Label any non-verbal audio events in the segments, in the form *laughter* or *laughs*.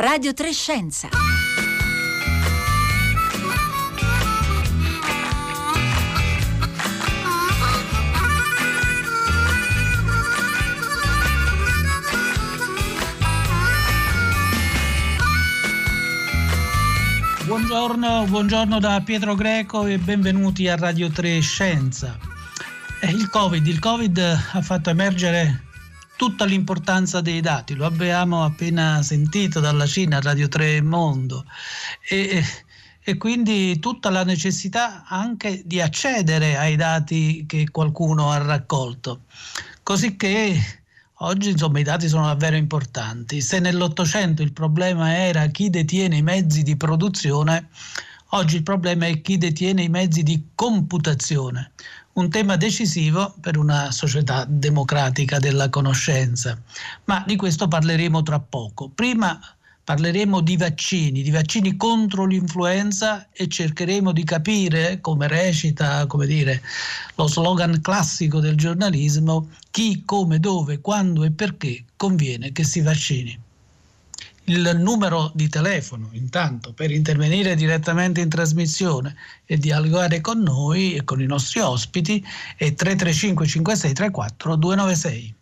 Radio Trescenza. Buongiorno, buongiorno da Pietro Greco e benvenuti a Radio 3 Scienza. Eh, il Covid, il Covid ha fatto emergere tutta l'importanza dei dati, lo abbiamo appena sentito dalla Cina, Radio 3 Mondo, e, e quindi tutta la necessità anche di accedere ai dati che qualcuno ha raccolto. Così che oggi insomma i dati sono davvero importanti. Se nell'Ottocento il problema era chi detiene i mezzi di produzione, oggi il problema è chi detiene i mezzi di computazione un tema decisivo per una società democratica della conoscenza. Ma di questo parleremo tra poco. Prima parleremo di vaccini, di vaccini contro l'influenza e cercheremo di capire, come recita come dire, lo slogan classico del giornalismo, chi, come, dove, quando e perché conviene che si vaccini il numero di telefono intanto per intervenire direttamente in trasmissione e dialogare con noi e con i nostri ospiti è 335 5634 296.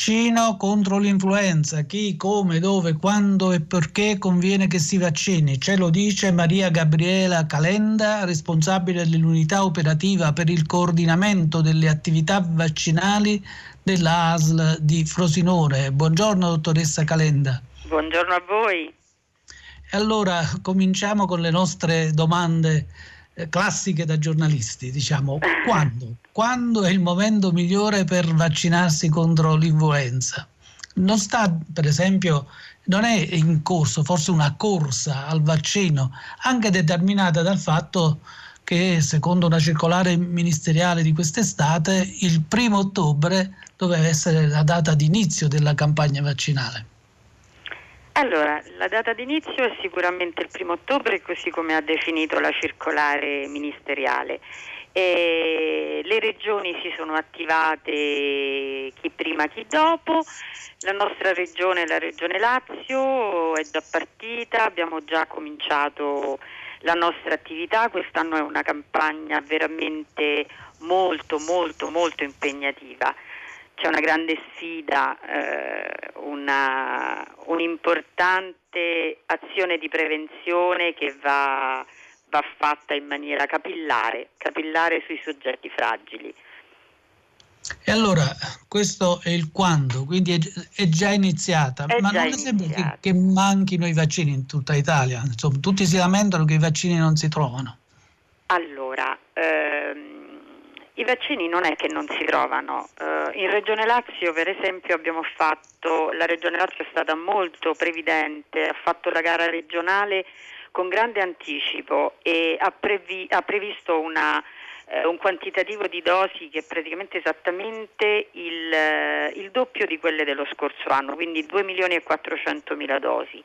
Vaccino contro l'influenza. Chi, come, dove, quando e perché conviene che si vaccini? Ce lo dice Maria Gabriela Calenda, responsabile dell'unità operativa per il coordinamento delle attività vaccinali della ASL di Frosinone. Buongiorno dottoressa Calenda. Buongiorno a voi. E allora cominciamo con le nostre domande eh, classiche da giornalisti, diciamo, *laughs* quando? Quando è il momento migliore per vaccinarsi contro l'influenza? Non sta, per esempio, non è in corso forse una corsa al vaccino, anche determinata dal fatto che secondo una circolare ministeriale di quest'estate il primo ottobre doveva essere la data di inizio della campagna vaccinale. Allora, la data d'inizio è sicuramente il primo ottobre, così come ha definito la circolare ministeriale. E le regioni si sono attivate chi prima chi dopo, la nostra regione, la regione Lazio, è già partita, abbiamo già cominciato la nostra attività, quest'anno è una campagna veramente molto molto molto impegnativa. C'è una grande sfida, eh, una, un'importante azione di prevenzione che va, va, fatta in maniera capillare, capillare sui soggetti fragili. E allora questo è il quando, quindi è, è già iniziata, è ma già non è sempre che, che, manchino i vaccini in tutta Italia, Insomma, tutti si lamentano che i vaccini non si trovano. Allora, ehm, i vaccini non è che non si trovano. Uh, in Regione Lazio, per esempio, abbiamo fatto, la Regione Lazio è stata molto previdente, ha fatto la gara regionale con grande anticipo e ha, previ, ha previsto una, uh, un quantitativo di dosi che è praticamente esattamente il, uh, il, doppio di quelle dello scorso anno, quindi 2 milioni e 400 mila dosi.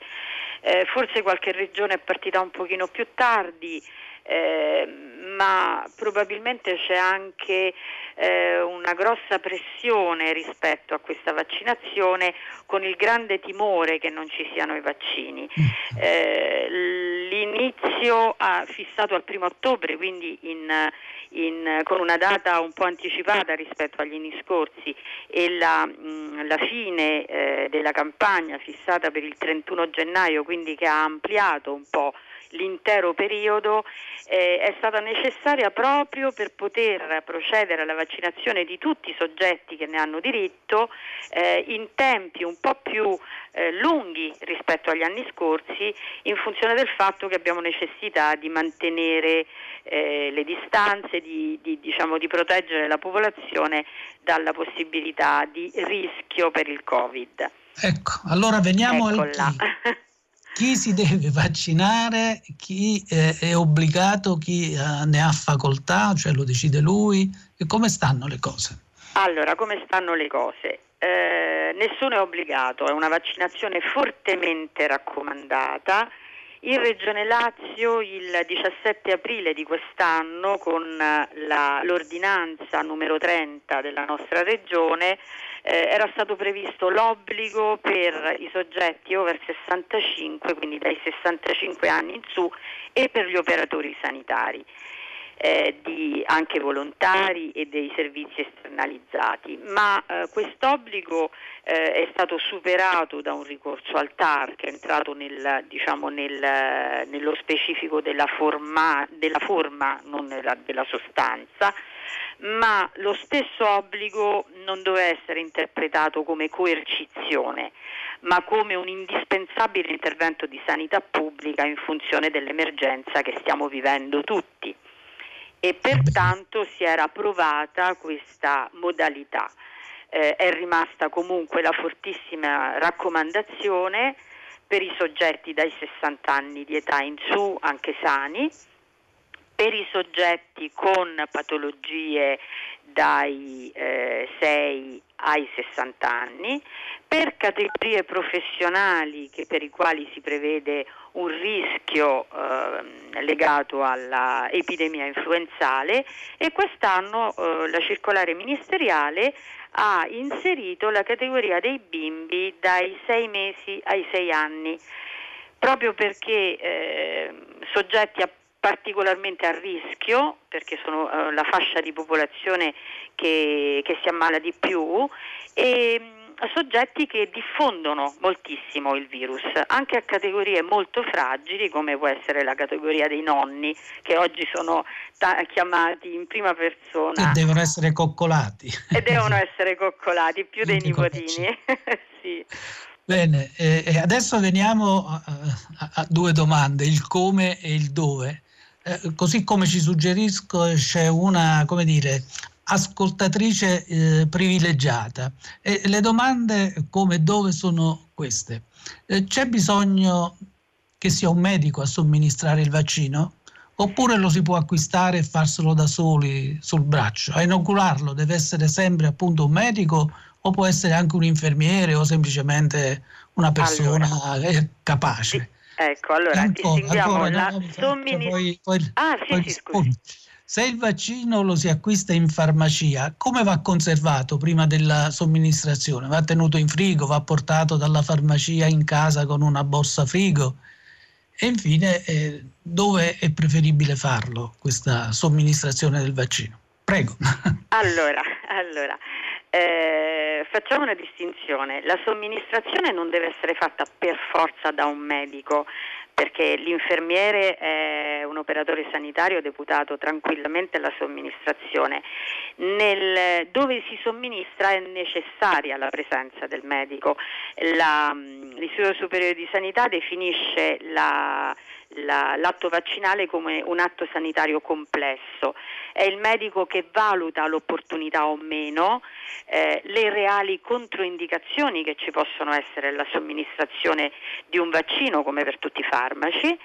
Eh, forse qualche regione è partita un pochino più tardi. Eh, ma probabilmente c'è anche eh, una grossa pressione rispetto a questa vaccinazione con il grande timore che non ci siano i vaccini. Mm. Eh, l'inizio ha fissato al primo ottobre, quindi in, in, con una data un po' anticipata rispetto agli anni scorsi e la, mh, mm, la fine eh, della campagna fissata per il 31 gennaio, quindi che ha ampliato un po' l'intero periodo eh, è stata necessaria proprio per poter procedere alla vaccinazione di tutti i soggetti che ne hanno diritto eh, in tempi un po' più eh, lunghi rispetto agli anni scorsi in funzione del fatto che abbiamo necessità di mantenere eh, le distanze, di, di, diciamo, di proteggere la popolazione dalla possibilità di rischio per il Covid. Ecco, allora veniamo Eccola. al *laughs* chi si deve vaccinare, chi eh, è obbligato, chi eh, ne ha facoltà, cioè lo decide lui e come stanno le cose? Allora, come stanno le cose? eh, nessuno è obbligato, è una vaccinazione fortemente raccomandata. In Regione Lazio il 17 aprile di quest'anno con la, l'ordinanza numero 30 della nostra regione eh, era stato previsto l'obbligo per i soggetti over 65, quindi dai 65 anni in su, e per gli operatori sanitari eh, di anche volontari e dei servizi esternalizzati, ma eh, quest'obbligo eh, è stato superato da un ricorso al TAR che è entrato nel, diciamo, nel, nello specifico della forma, della forma non nella, della sostanza ma lo stesso obbligo non deve essere interpretato come coercizione, ma come un indispensabile intervento di sanità pubblica in funzione dell'emergenza che stiamo vivendo tutti e pertanto si era approvata questa modalità. Eh, è rimasta comunque la fortissima raccomandazione per i soggetti dai 60 anni di età in su, anche sani, per i soggetti con patologie dai eh, 6 ai 60 anni, per categorie professionali per i quali si prevede un rischio eh, legato all'epidemia influenzale e quest'anno eh, la circolare ministeriale ha inserito la categoria dei bimbi dai 6 mesi ai 6 anni, proprio perché eh, soggetti a particolarmente a rischio perché sono uh, la fascia di popolazione che, che si ammala di più e mh, soggetti che diffondono moltissimo il virus, anche a categorie molto fragili come può essere la categoria dei nonni che oggi sono ta- chiamati in prima persona. E devono essere coccolati. E devono essere *laughs* coccolati più dei nipotini. *laughs* sì. Bene, eh, adesso veniamo a, a, a, due domande, il come e il dove. Eh, così come ci suggerisce una, come dire, ascoltatrice eh, privilegiata. E le domande come e dove sono queste. Eh, c'è bisogno che sia un medico a somministrare il vaccino? Oppure lo si può acquistare e farselo da soli sul braccio? A inocularlo deve essere sempre appunto un medico o può essere anche un infermiere o semplicemente una persona allora, capace? Ecco, allora ancora, distinguiamo ancora, la somministrazione. Ah, sì, sì, scusi. Se il vaccino lo si acquista in farmacia, come va conservato prima della somministrazione? Va tenuto in frigo, va portato dalla farmacia in casa con una borsa frigo? E infine, eh, dove è preferibile farlo, questa somministrazione del vaccino? Prego. *laughs* Allora, allora eh, facciamo una distinzione, la somministrazione non deve essere fatta per forza da un medico, perché l'infermiere è un operatore sanitario deputato tranquillamente alla somministrazione. Nel, dove si somministra è necessaria la presenza del medico. La, L'Istituto Superiore di Sanità definisce la, la, l'atto vaccinale come un atto sanitario complesso. È il medico che valuta l'opportunità o meno, eh, le reali controindicazioni che ci possono essere alla somministrazione di un vaccino come per tutti i farmaci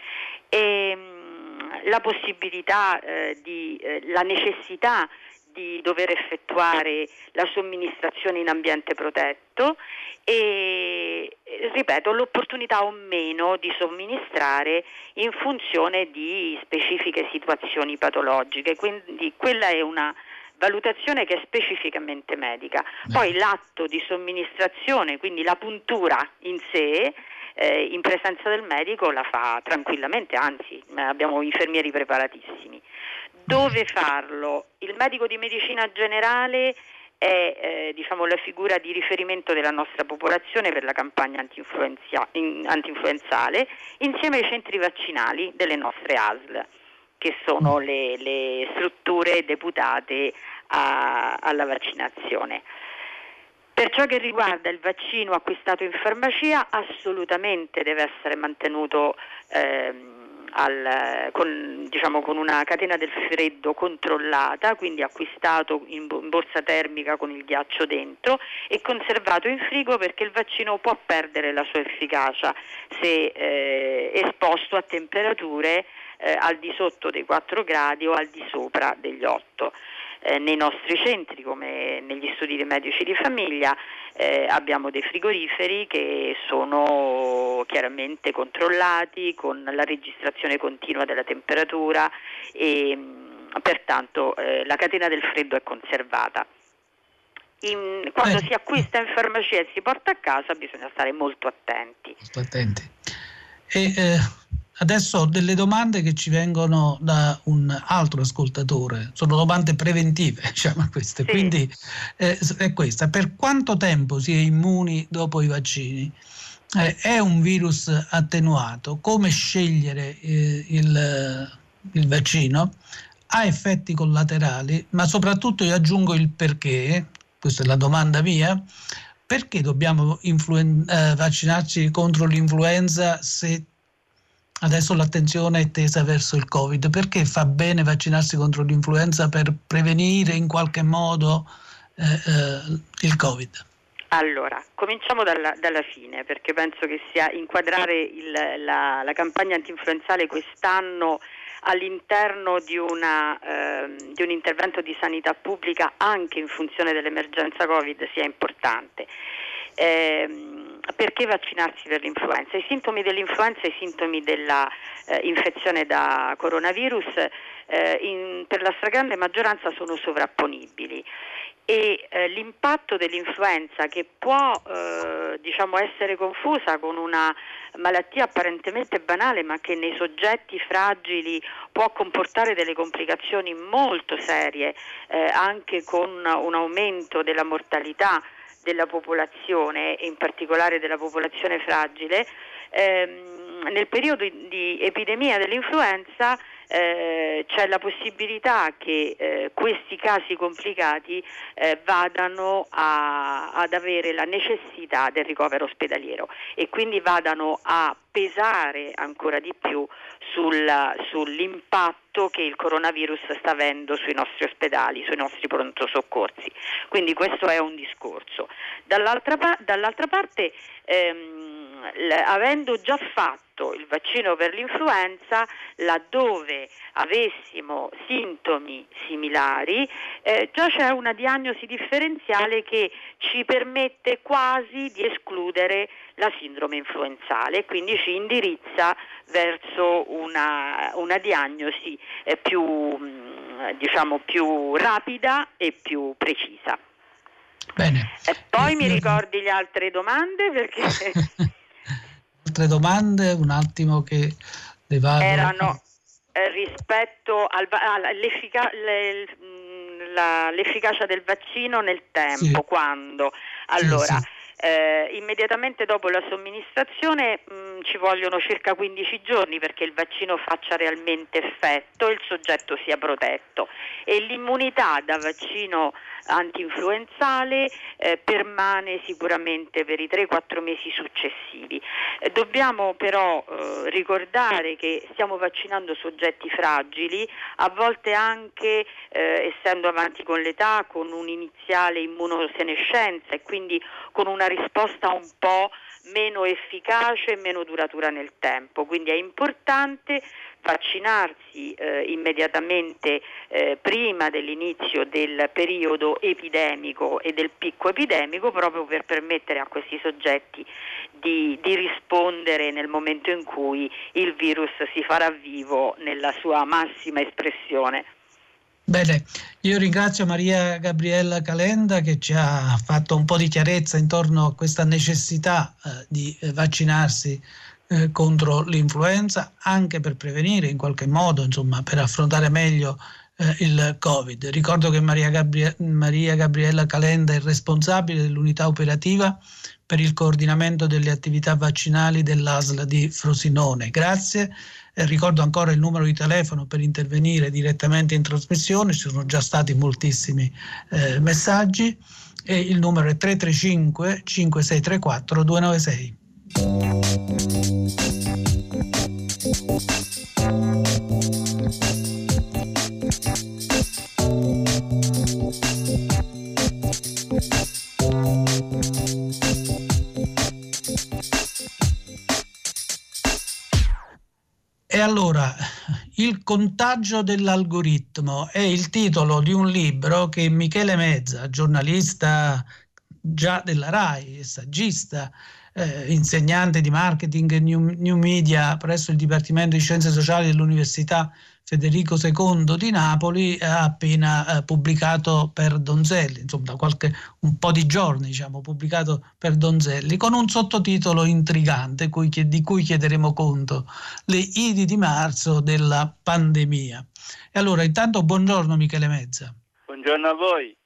e mh, mm, la possibilità, eh, di, eh, la necessità di dover effettuare la somministrazione in ambiente protetto e ripeto l'opportunità o meno di somministrare in funzione di specifiche situazioni patologiche, quindi quella è una valutazione che è specificamente medica. Poi l'atto di somministrazione, quindi la puntura in sé, eh, in presenza del medico la fa tranquillamente, anzi abbiamo infermieri preparatissimi. Dove farlo? Il medico di medicina generale è eh, diciamo, la figura di riferimento della nostra popolazione per la campagna antinfluenzale insieme ai centri vaccinali delle nostre ASL che sono le, le strutture deputate a, alla vaccinazione. Per ciò che riguarda il vaccino acquistato in farmacia, assolutamente deve essere mantenuto ehm, al, con, diciamo, con, una catena del freddo controllata, quindi acquistato in, borsa termica con il ghiaccio dentro e conservato in frigo perché il vaccino può perdere la sua efficacia se eh, esposto a temperature eh, al di sotto dei 4 gradi o al di sopra degli 8. Eh, nei nostri centri come negli studi dei medici di famiglia eh, abbiamo dei frigoriferi che sono chiaramente controllati con la registrazione continua della temperatura e pertanto eh, la catena del freddo è conservata. In, quando si acquista in farmacia e si porta a casa bisogna stare molto attenti. Molto attenti. E, eh, adesso ho delle domande che ci vengono da un altro ascoltatore, sono domande preventive, *laughs* diciamo queste. Sì. Quindi eh, è questa, per quanto tempo si è immuni dopo i vaccini? Eh, è un virus attenuato? Come scegliere eh, il, il vaccino? ha effetti collaterali, ma soprattutto io aggiungo il perché, questa è la domanda mia, perché dobbiamo influen- eh, vaccinarci contro l'influenza se adesso l'attenzione è tesa verso il Covid? Perché fa bene vaccinarsi contro l'influenza per prevenire in qualche modo eh, eh, il Covid? Allora, cominciamo dalla, dalla, fine perché penso che sia inquadrare il, la, la campagna antinfluenzale quest'anno all'interno di, una, eh, di, un intervento di sanità pubblica anche in funzione dell'emergenza Covid sia importante. Eh, perché vaccinarsi per l'influenza? I sintomi dell'influenza e i sintomi dell'infezione eh, da coronavirus eh, in, per la stragrande maggioranza sono sovrapponibili e eh, l'impatto dell'influenza che può eh, diciamo essere confusa con una malattia apparentemente banale ma che nei soggetti fragili può comportare delle complicazioni molto serie eh, anche con un aumento della mortalità della popolazione in particolare della popolazione fragile ehm, nel periodo di epidemia dell'influenza eh, c'è la possibilità che eh, questi casi complicati eh, vadano a, ad avere la necessità del ricovero ospedaliero e quindi vadano a pesare ancora di più sul, sull'impatto che il coronavirus sta avendo sui nostri ospedali, sui nostri pronto soccorsi. Quindi questo è un discorso. Dall'altra, dall'altra parte ehm, avendo già fatto il vaccino per l'influenza, laddove avessimo sintomi similari, eh, già c'è una diagnosi differenziale che ci permette quasi di escludere la sindrome influenzale e quindi ci indirizza verso una, una diagnosi eh, più, mm, diciamo, più rapida e più precisa. Bene. E poi mi ricordi le altre domande perché... *laughs* altre domande, un attimo che le vado... Erano eh, rispetto al, all'effica, le, mm, l'efficacia del vaccino nel tempo, sì. quando? Allora, sì, sì. Eh, immediatamente dopo la somministrazione mh, mm, ci vogliono circa 15 giorni perché il vaccino faccia realmente effetto e il soggetto sia protetto e l'immunità da vaccino antinfluenzale eh, permane sicuramente per i 3-4 mesi successivi. Eh, dobbiamo però eh, ricordare che stiamo vaccinando soggetti fragili, a volte anche eh, essendo avanti con l'età, con un'iniziale immunosenescenza e quindi con una risposta un po' meno efficace e meno duratura nel tempo. Quindi è importante vaccinarsi eh, immediatamente eh, prima dell'inizio del periodo epidemico e del picco epidemico proprio per permettere a questi soggetti di, di rispondere nel momento in cui il virus si farà vivo nella sua massima espressione. Bene, io ringrazio Maria Gabriella Calenda che ci ha fatto un po' di chiarezza intorno a questa necessità eh, di eh, vaccinarsi eh, contro l'influenza, anche per prevenire in qualche modo, insomma, per affrontare meglio eh, il Covid. Ricordo che Maria, Gabrie- Maria Gabriella Calenda è responsabile dell'unità operativa per il coordinamento delle attività vaccinali dell'ASL di Frosinone. Grazie. Ricordo ancora il numero di telefono per intervenire direttamente in trasmissione, ci sono già stati moltissimi eh, messaggi e il numero è 335 5634 296. Contagio dell'algoritmo è il titolo di un libro che Michele Mezza, giornalista già della RAI, saggista, eh, insegnante di marketing e new, new, media presso il Dipartimento di Scienze Sociali dell'Università Federico II di Napoli, ha appena eh, pubblicato per Donzelli, insomma da qualche un po' di giorni diciamo, pubblicato per Donzelli, con un sottotitolo intrigante cui, di cui chiederemo conto, le Idi di marzo della pandemia. E allora intanto buongiorno Michele Mezza. Buongiorno a voi.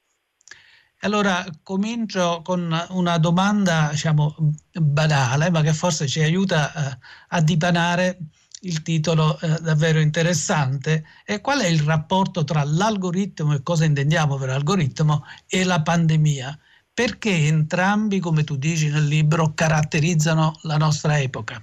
Allora comincio con una domanda diciamo, banale, ma che forse ci aiuta eh, a dipanare il titolo eh, davvero interessante. E qual è il rapporto tra l'algoritmo e cosa intendiamo per algoritmo e la pandemia? Perché entrambi, come tu dici nel libro, caratterizzano la nostra epoca?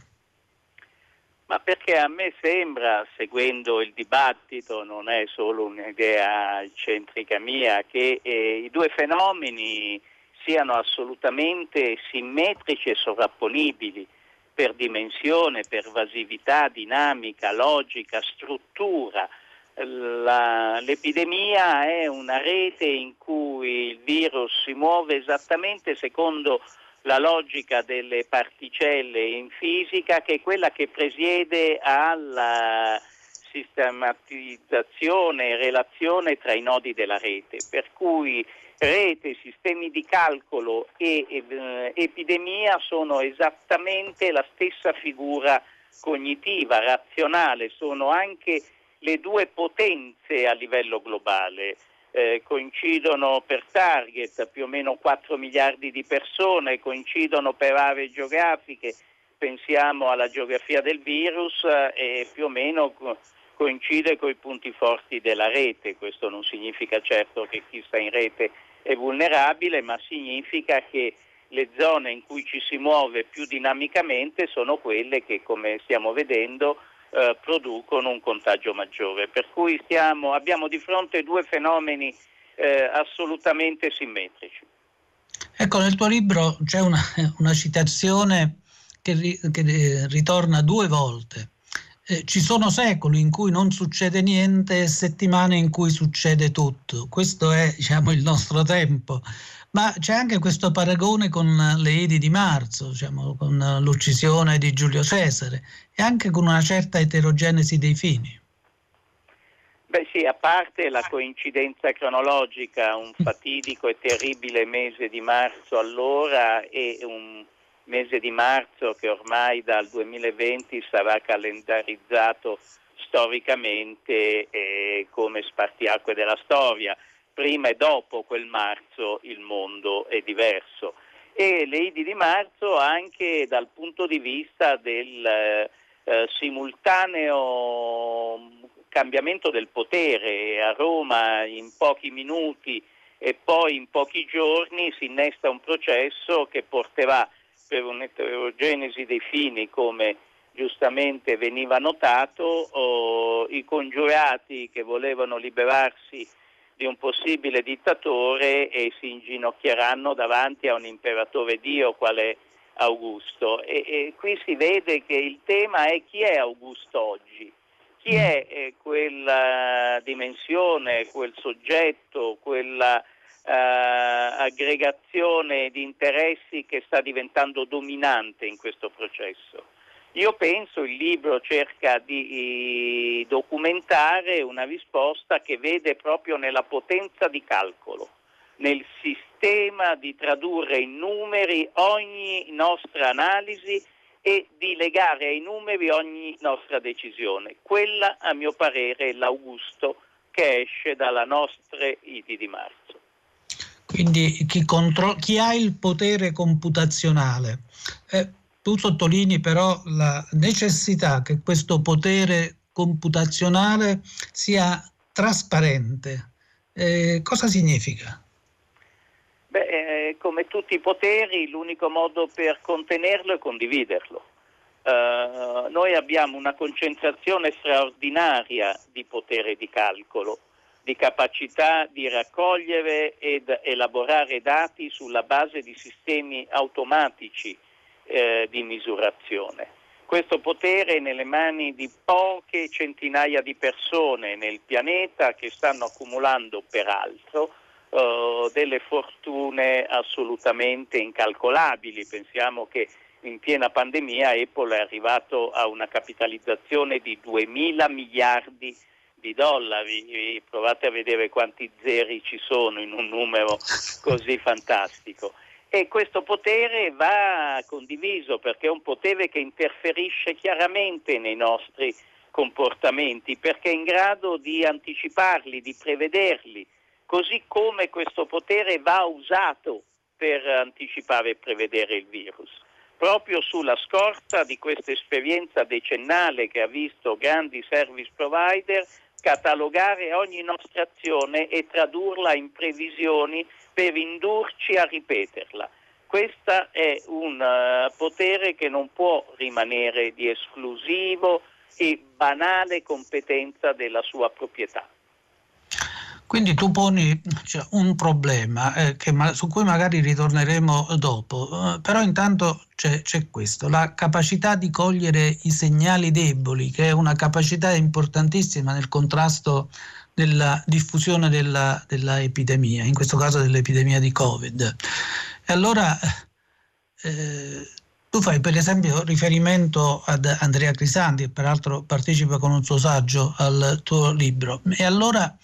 Ma perché a me sembra, seguendo il dibattito, non è solo un'idea centrica mia, che eh, i due fenomeni siano assolutamente simmetrici e sovrapponibili per dimensione, pervasività, dinamica, logica, struttura. La, l'epidemia è una rete in cui il virus si muove esattamente secondo la logica delle particelle in fisica che è quella che presiede alla sistematizzazione e relazione tra i nodi della rete, per cui rete, sistemi di calcolo e eh, epidemia sono esattamente la stessa figura cognitiva, razionale, sono anche le due potenze a livello globale. Eh, coincidono per target più o meno 4 miliardi di persone, coincidono per aree geografiche, pensiamo alla geografia del virus eh, più o meno coincide con i punti forti della rete. Questo non significa certo che chi sta in rete è vulnerabile, ma significa che le zone in cui ci si muove più dinamicamente sono quelle che, come stiamo vedendo, eh, producono un contagio maggiore. Per cui stiamo, abbiamo di fronte due fenomeni eh, assolutamente simmetrici. Ecco, nel tuo libro c'è una, *laughs* una citazione che, che, ritorna due volte. Eh, ci sono secoli in cui non succede niente e settimane in cui succede tutto. Questo è diciamo, il nostro tempo. Ma c'è anche questo paragone con le Idi di marzo, diciamo, con l'uccisione di Giulio Cesare e anche con una certa eterogenesi dei fini. Beh sì, a parte la coincidenza cronologica, un mm. fatidico e terribile mese di marzo allora e un mese di marzo che ormai dal 2020 sarà calendarizzato storicamente eh, come spartiacque della storia prima e dopo quel marzo il mondo è diverso. E le Idi di marzo anche dal punto di vista del eh, simultaneo cambiamento del potere a Roma in pochi minuti e poi in pochi giorni si innesta un processo che porterà per un'eterogenesi dei fini come giustamente veniva notato oh, i congiurati che volevano liberarsi di un possibile dittatore e si inginocchieranno davanti a un imperatore Dio quale Augusto. E, e qui si vede che il tema è chi è Augusto oggi, chi è eh, quella dimensione, quel soggetto, quella eh, aggregazione di interessi che sta diventando dominante in questo processo. Io penso il libro cerca di documentare una risposta che vede proprio nella potenza di calcolo, nel sistema di tradurre in numeri ogni nostra analisi e di legare ai numeri ogni nostra decisione. Quella, a mio parere, è l'Augusto che esce dalla nostra IDI di marzo. Quindi chi, contro- chi ha il potere computazionale eh, tu sottolinei però la necessità che questo potere computazionale sia trasparente. Eh, cosa significa? Beh, eh, come tutti i poteri, l'unico modo per contenerlo è condividerlo. Uh, noi abbiamo una concentrazione straordinaria di potere di calcolo, di capacità di raccogliere ed elaborare dati sulla base di sistemi automatici eh, di misurazione. questo potere è nelle mani di poche centinaia di persone nel pianeta che stanno accumulando peraltro uh, delle fortune assolutamente incalcolabili. Pensiamo che in piena pandemia Apple è arrivato a una capitalizzazione di 2.000 miliardi di dollari, provate a vedere quanti zeri ci sono in un numero così fantastico. E questo potere va condiviso perché è un potere che interferisce chiaramente nei nostri comportamenti, perché è in grado di anticiparli, di prevederli, così come questo potere va usato per anticipare e prevedere il virus proprio sulla scorta di questa esperienza decennale che ha visto grandi service provider catalogare ogni nostra azione e tradurla in previsioni per indurci a ripeterla. Questo è un uh, potere che non può rimanere di esclusivo e banale competenza della sua proprietà. Quindi tu poni cioè, un problema eh, ma- su cui magari ritorneremo dopo, uh, però intanto c'è, c'è, questo, la capacità di cogliere i segnali deboli, che è una capacità importantissima nel contrasto della diffusione della, dell'epidemia, in questo caso dell'epidemia di Covid. E allora eh, tu fai per esempio riferimento ad Andrea Crisanti, che peraltro partecipa con un suo saggio al tuo libro, e allora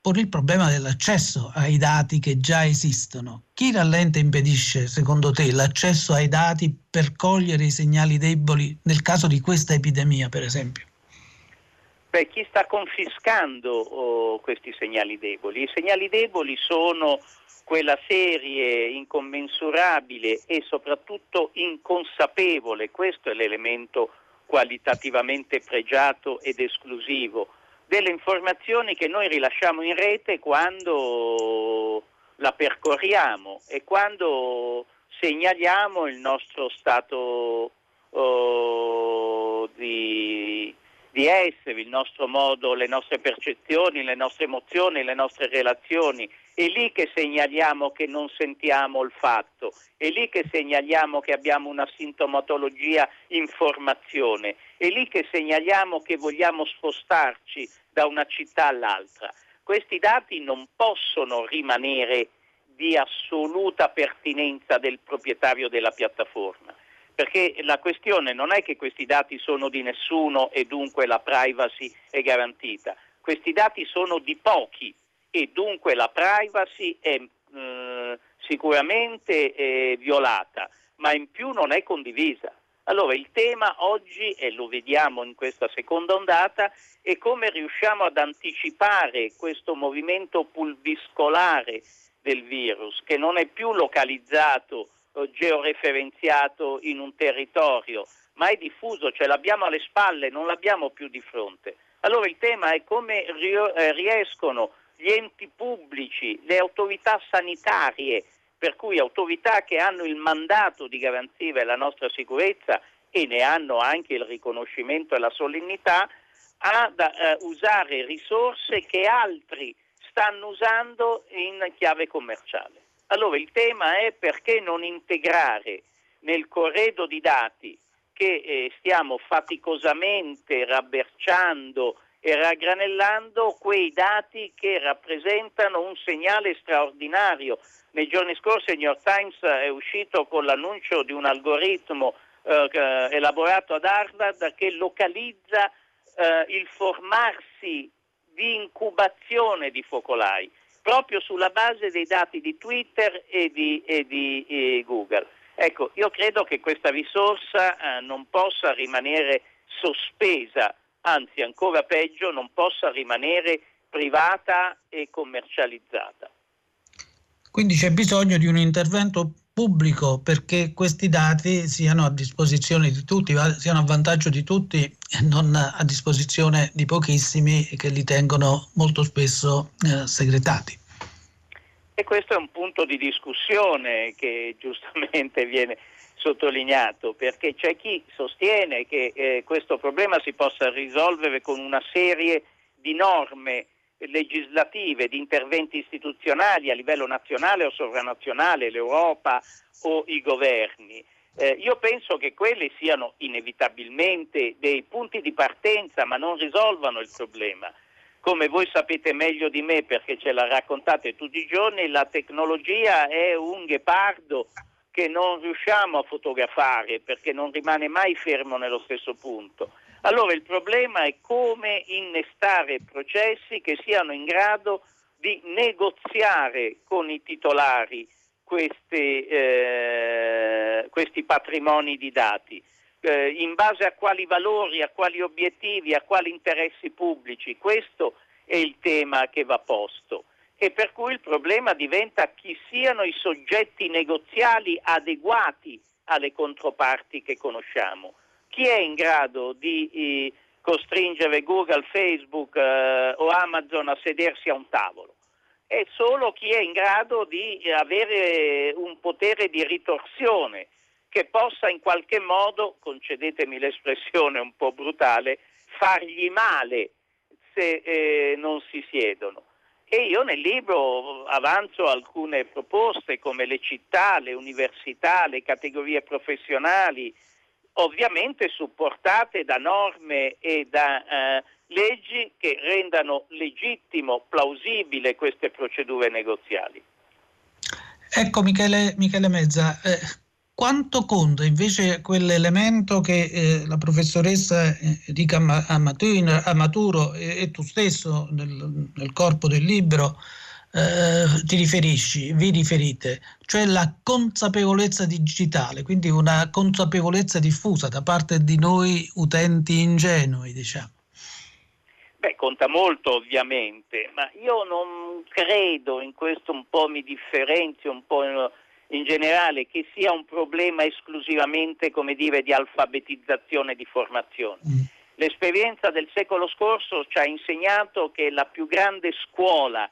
porre il problema dell'accesso ai dati che già esistono. Chi rallenta e impedisce, secondo te, l'accesso ai dati per cogliere i segnali deboli nel caso di questa epidemia, per esempio? Beh, chi sta confiscando oh, questi segnali deboli? I segnali deboli sono quella serie incommensurabile e soprattutto inconsapevole, questo è l'elemento qualitativamente pregiato ed esclusivo delle informazioni che noi rilasciamo in rete quando la percorriamo e quando segnaliamo il nostro stato oh, di, di, essere, il nostro modo, le nostre percezioni, le nostre emozioni, le nostre relazioni. È lì che segnaliamo che non sentiamo il fatto, è lì che segnaliamo che abbiamo una sintomatologia informazione, è lì che segnaliamo che vogliamo spostarci da una città all'altra. Questi dati non possono rimanere di assoluta pertinenza del proprietario della piattaforma, perché la questione non è che questi dati sono di nessuno e dunque la privacy è garantita, questi dati sono di pochi e dunque la privacy è eh, sicuramente eh, violata, ma in più non è condivisa. Allora il tema oggi, e lo vediamo in questa seconda ondata, è come riusciamo ad anticipare questo movimento pulviscolare del virus, che non è più localizzato, georeferenziato in un territorio, ma è diffuso, cioè l'abbiamo alle spalle, non l'abbiamo più di fronte. Allora il tema è come eh, riescono gli enti pubblici, le autorità sanitarie, per cui autorità che hanno il mandato di garantire la nostra sicurezza e ne hanno anche il riconoscimento e la solennità, ad eh, usare risorse che altri stanno usando in chiave commerciale. Allora il tema è perché non integrare nel corredo di dati che eh, stiamo faticosamente rabberciando e raggranellando quei dati che rappresentano un segnale straordinario. Nei giorni scorsi il New York Times è uscito con l'annuncio di un algoritmo eh, elaborato ad Harvard che localizza eh, il formarsi di incubazione di focolai proprio sulla base dei dati di Twitter e di, e di e Google. Ecco, io credo che questa risorsa eh, non possa rimanere sospesa, anzi ancora peggio, non possa rimanere privata e commercializzata. Quindi c'è bisogno di un intervento pubblico perché questi dati siano a disposizione di tutti, siano a vantaggio di tutti e non a disposizione di pochissimi che li tengono molto spesso eh, segretati. E questo è un punto di discussione che giustamente viene sottolineato perché c'è chi sostiene che eh, questo problema si possa risolvere con una serie di norme legislative, di interventi istituzionali a livello nazionale o sovranazionale, l'Europa o i governi. Eh, io penso che quelli siano inevitabilmente dei punti di partenza, ma non risolvano il problema. Come voi sapete meglio di me perché ce la raccontate tutti i giorni, la tecnologia è un ghepardo che non riusciamo a fotografare perché non rimane mai fermo nello stesso punto. Allora il problema è come innestare processi che siano in grado di negoziare con i titolari questi, eh, questi patrimoni di dati. Eh, in base a quali valori, a quali obiettivi, a quali interessi pubblici. Questo è il tema che va posto e per cui il problema diventa chi siano i soggetti negoziali adeguati alle controparti che conosciamo. Chi è in grado di eh, costringere Google, Facebook eh, o Amazon a sedersi a un tavolo? È solo chi è in grado di avere un potere di ritorsione che possa in qualche modo, concedetemi l'espressione un po' brutale, fargli male se eh, non si siedono. E io nel libro avanzo alcune proposte come le città, le università, le categorie professionali, ovviamente supportate da norme e da eh, leggi che rendano legittimo, plausibile queste procedure negoziali. Ecco Michele, Michele Mezza, eh, quanto conta invece quell'elemento che eh, la professoressa Enrica Amaturo e, e tu stesso nel, nel, corpo del libro eh, ti riferisci, vi riferite, cioè la consapevolezza digitale, quindi una consapevolezza diffusa da parte di noi utenti ingenui, diciamo. Beh, conta molto ovviamente, ma io non credo, in questo un po' mi differenzio un po' in generale che sia un problema esclusivamente come dire, di alfabetizzazione e di formazione. Mm. L'esperienza del secolo scorso ci ha insegnato che la più grande scuola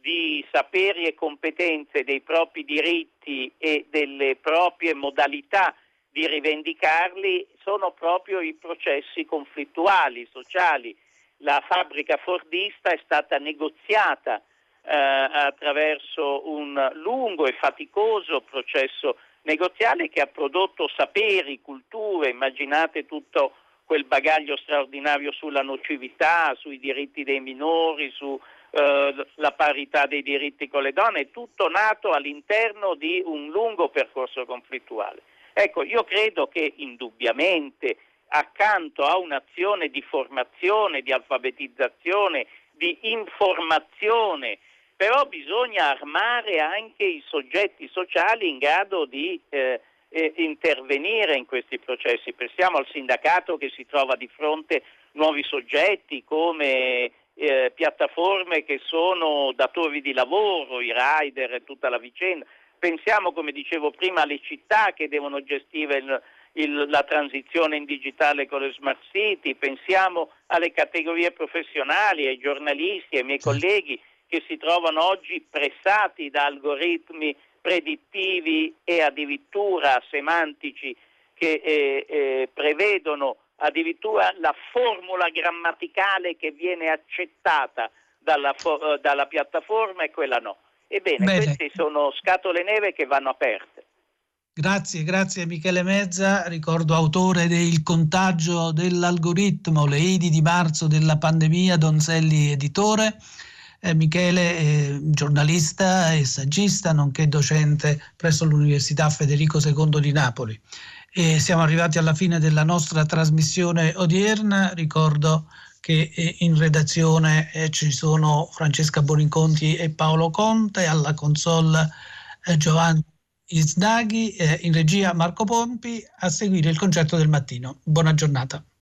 di saperi e competenze dei propri diritti e delle proprie modalità di rivendicarli sono proprio i processi conflittuali, sociali. La fabbrica fordista è stata negoziata eh, attraverso un lungo e faticoso processo negoziale che ha prodotto saperi, culture, immaginate tutto quel bagaglio straordinario sulla nocività, sui diritti dei minori, sulla eh, parità dei diritti con le donne, tutto nato all'interno di un lungo percorso conflittuale. Ecco, io credo che indubbiamente accanto a un'azione di formazione, di alfabetizzazione, di informazione però bisogna armare anche i soggetti sociali in grado di eh, eh, intervenire in questi processi. Pensiamo al sindacato che si trova di fronte nuovi soggetti come eh, piattaforme che sono datori di lavoro, i rider e tutta la vicenda. Pensiamo, come dicevo prima, alle città che devono gestire il, il, la transizione in digitale con le smart city, pensiamo alle categorie professionali, ai giornalisti, ai miei colleghi che si trovano oggi pressati da algoritmi predittivi e addirittura semantici che eh, eh, prevedono addirittura la formula grammaticale che viene accettata dalla, eh, dalla piattaforma e quella no. Ebbene, Bene. queste sono scatole neve che vanno aperte. Grazie, grazie Michele Mezza, ricordo autore del contagio dell'algoritmo, le idi di marzo della pandemia, Donzelli editore eh, Michele è giornalista e saggista, nonché docente presso l'Università Federico II di Napoli. E siamo arrivati alla fine della nostra trasmissione odierna. Ricordo che eh, in redazione eh, ci sono Francesca Boninconti e Paolo Conte, alla console eh, Giovanni Isdaghi, in regia Marco Pompi, a seguire il concerto del mattino. Buona giornata.